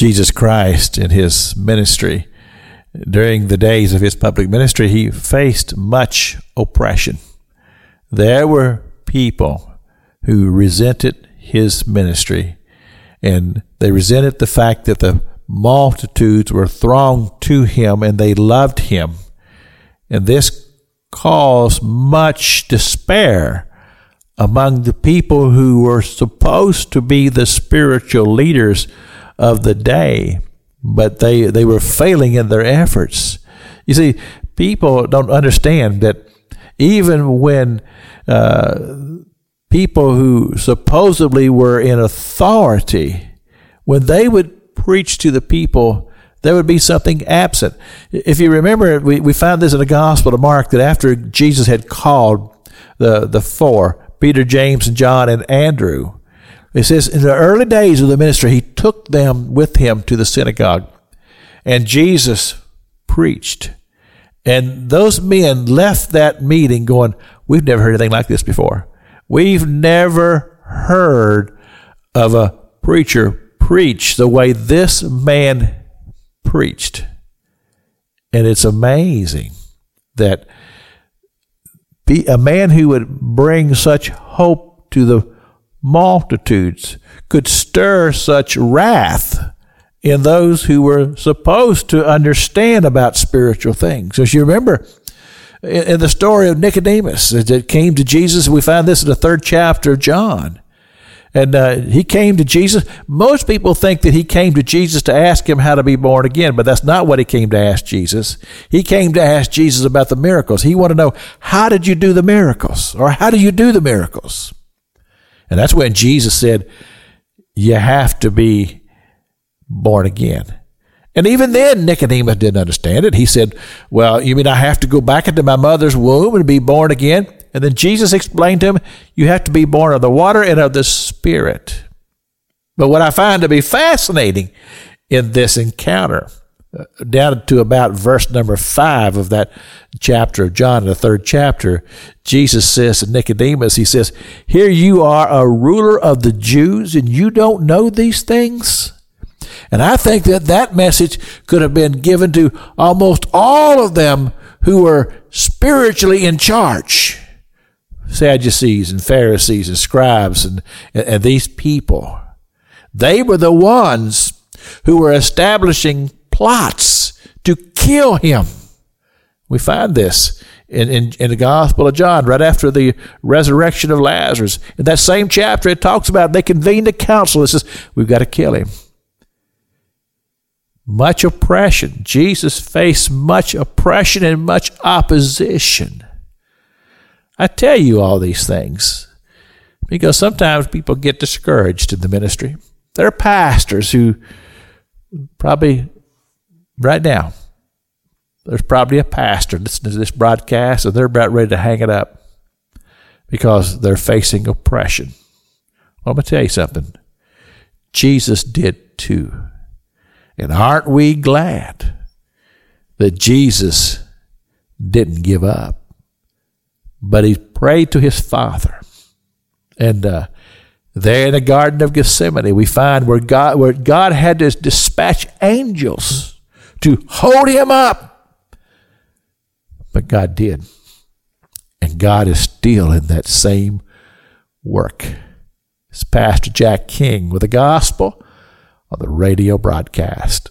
Jesus Christ in his ministry, during the days of his public ministry, he faced much oppression. There were people who resented his ministry, and they resented the fact that the multitudes were thronged to him and they loved him. And this caused much despair among the people who were supposed to be the spiritual leaders of the day, but they, they were failing in their efforts. You see, people don't understand that even when uh, people who supposedly were in authority, when they would preach to the people, there would be something absent. If you remember, we, we found this in the Gospel of Mark that after Jesus had called the, the four, Peter, James, and John, and Andrew, it says, in the early days of the ministry, he took them with him to the synagogue, and Jesus preached. And those men left that meeting going, We've never heard anything like this before. We've never heard of a preacher preach the way this man preached. And it's amazing that a man who would bring such hope to the multitudes could stir such wrath in those who were supposed to understand about spiritual things. As you remember, in the story of Nicodemus that came to Jesus, we find this in the third chapter of John. And uh, he came to Jesus. Most people think that he came to Jesus to ask him how to be born again, but that's not what he came to ask Jesus. He came to ask Jesus about the miracles. He wanted to know, how did you do the miracles? Or how do you do the miracles? And that's when Jesus said, You have to be born again. And even then, Nicodemus didn't understand it. He said, Well, you mean I have to go back into my mother's womb and be born again? And then Jesus explained to him, You have to be born of the water and of the Spirit. But what I find to be fascinating in this encounter down to about verse number five of that chapter of John, the third chapter, Jesus says to Nicodemus, He says, Here you are a ruler of the Jews, and you don't know these things? And I think that that message could have been given to almost all of them who were spiritually in charge. Sadducees and Pharisees and scribes and, and these people. They were the ones who were establishing plots to kill him. We find this in, in, in, the Gospel of John, right after the resurrection of Lazarus. In that same chapter, it talks about they convened a council. It says, We've got to kill him. Much oppression. Jesus faced much oppression and much opposition. I tell you all these things because sometimes people get discouraged in the ministry. There are pastors who probably right now, there's probably a pastor listening to this broadcast and they're about ready to hang it up because they're facing oppression. Well, I'm going to tell you something. Jesus did too. And aren't we glad that Jesus didn't give up, but he prayed to his Father. And uh, there in the Garden of Gethsemane, we find where God, where God had to dispatch angels to hold him up. But God did. And God is still in that same work. It's Pastor Jack King with the gospel on the radio broadcast.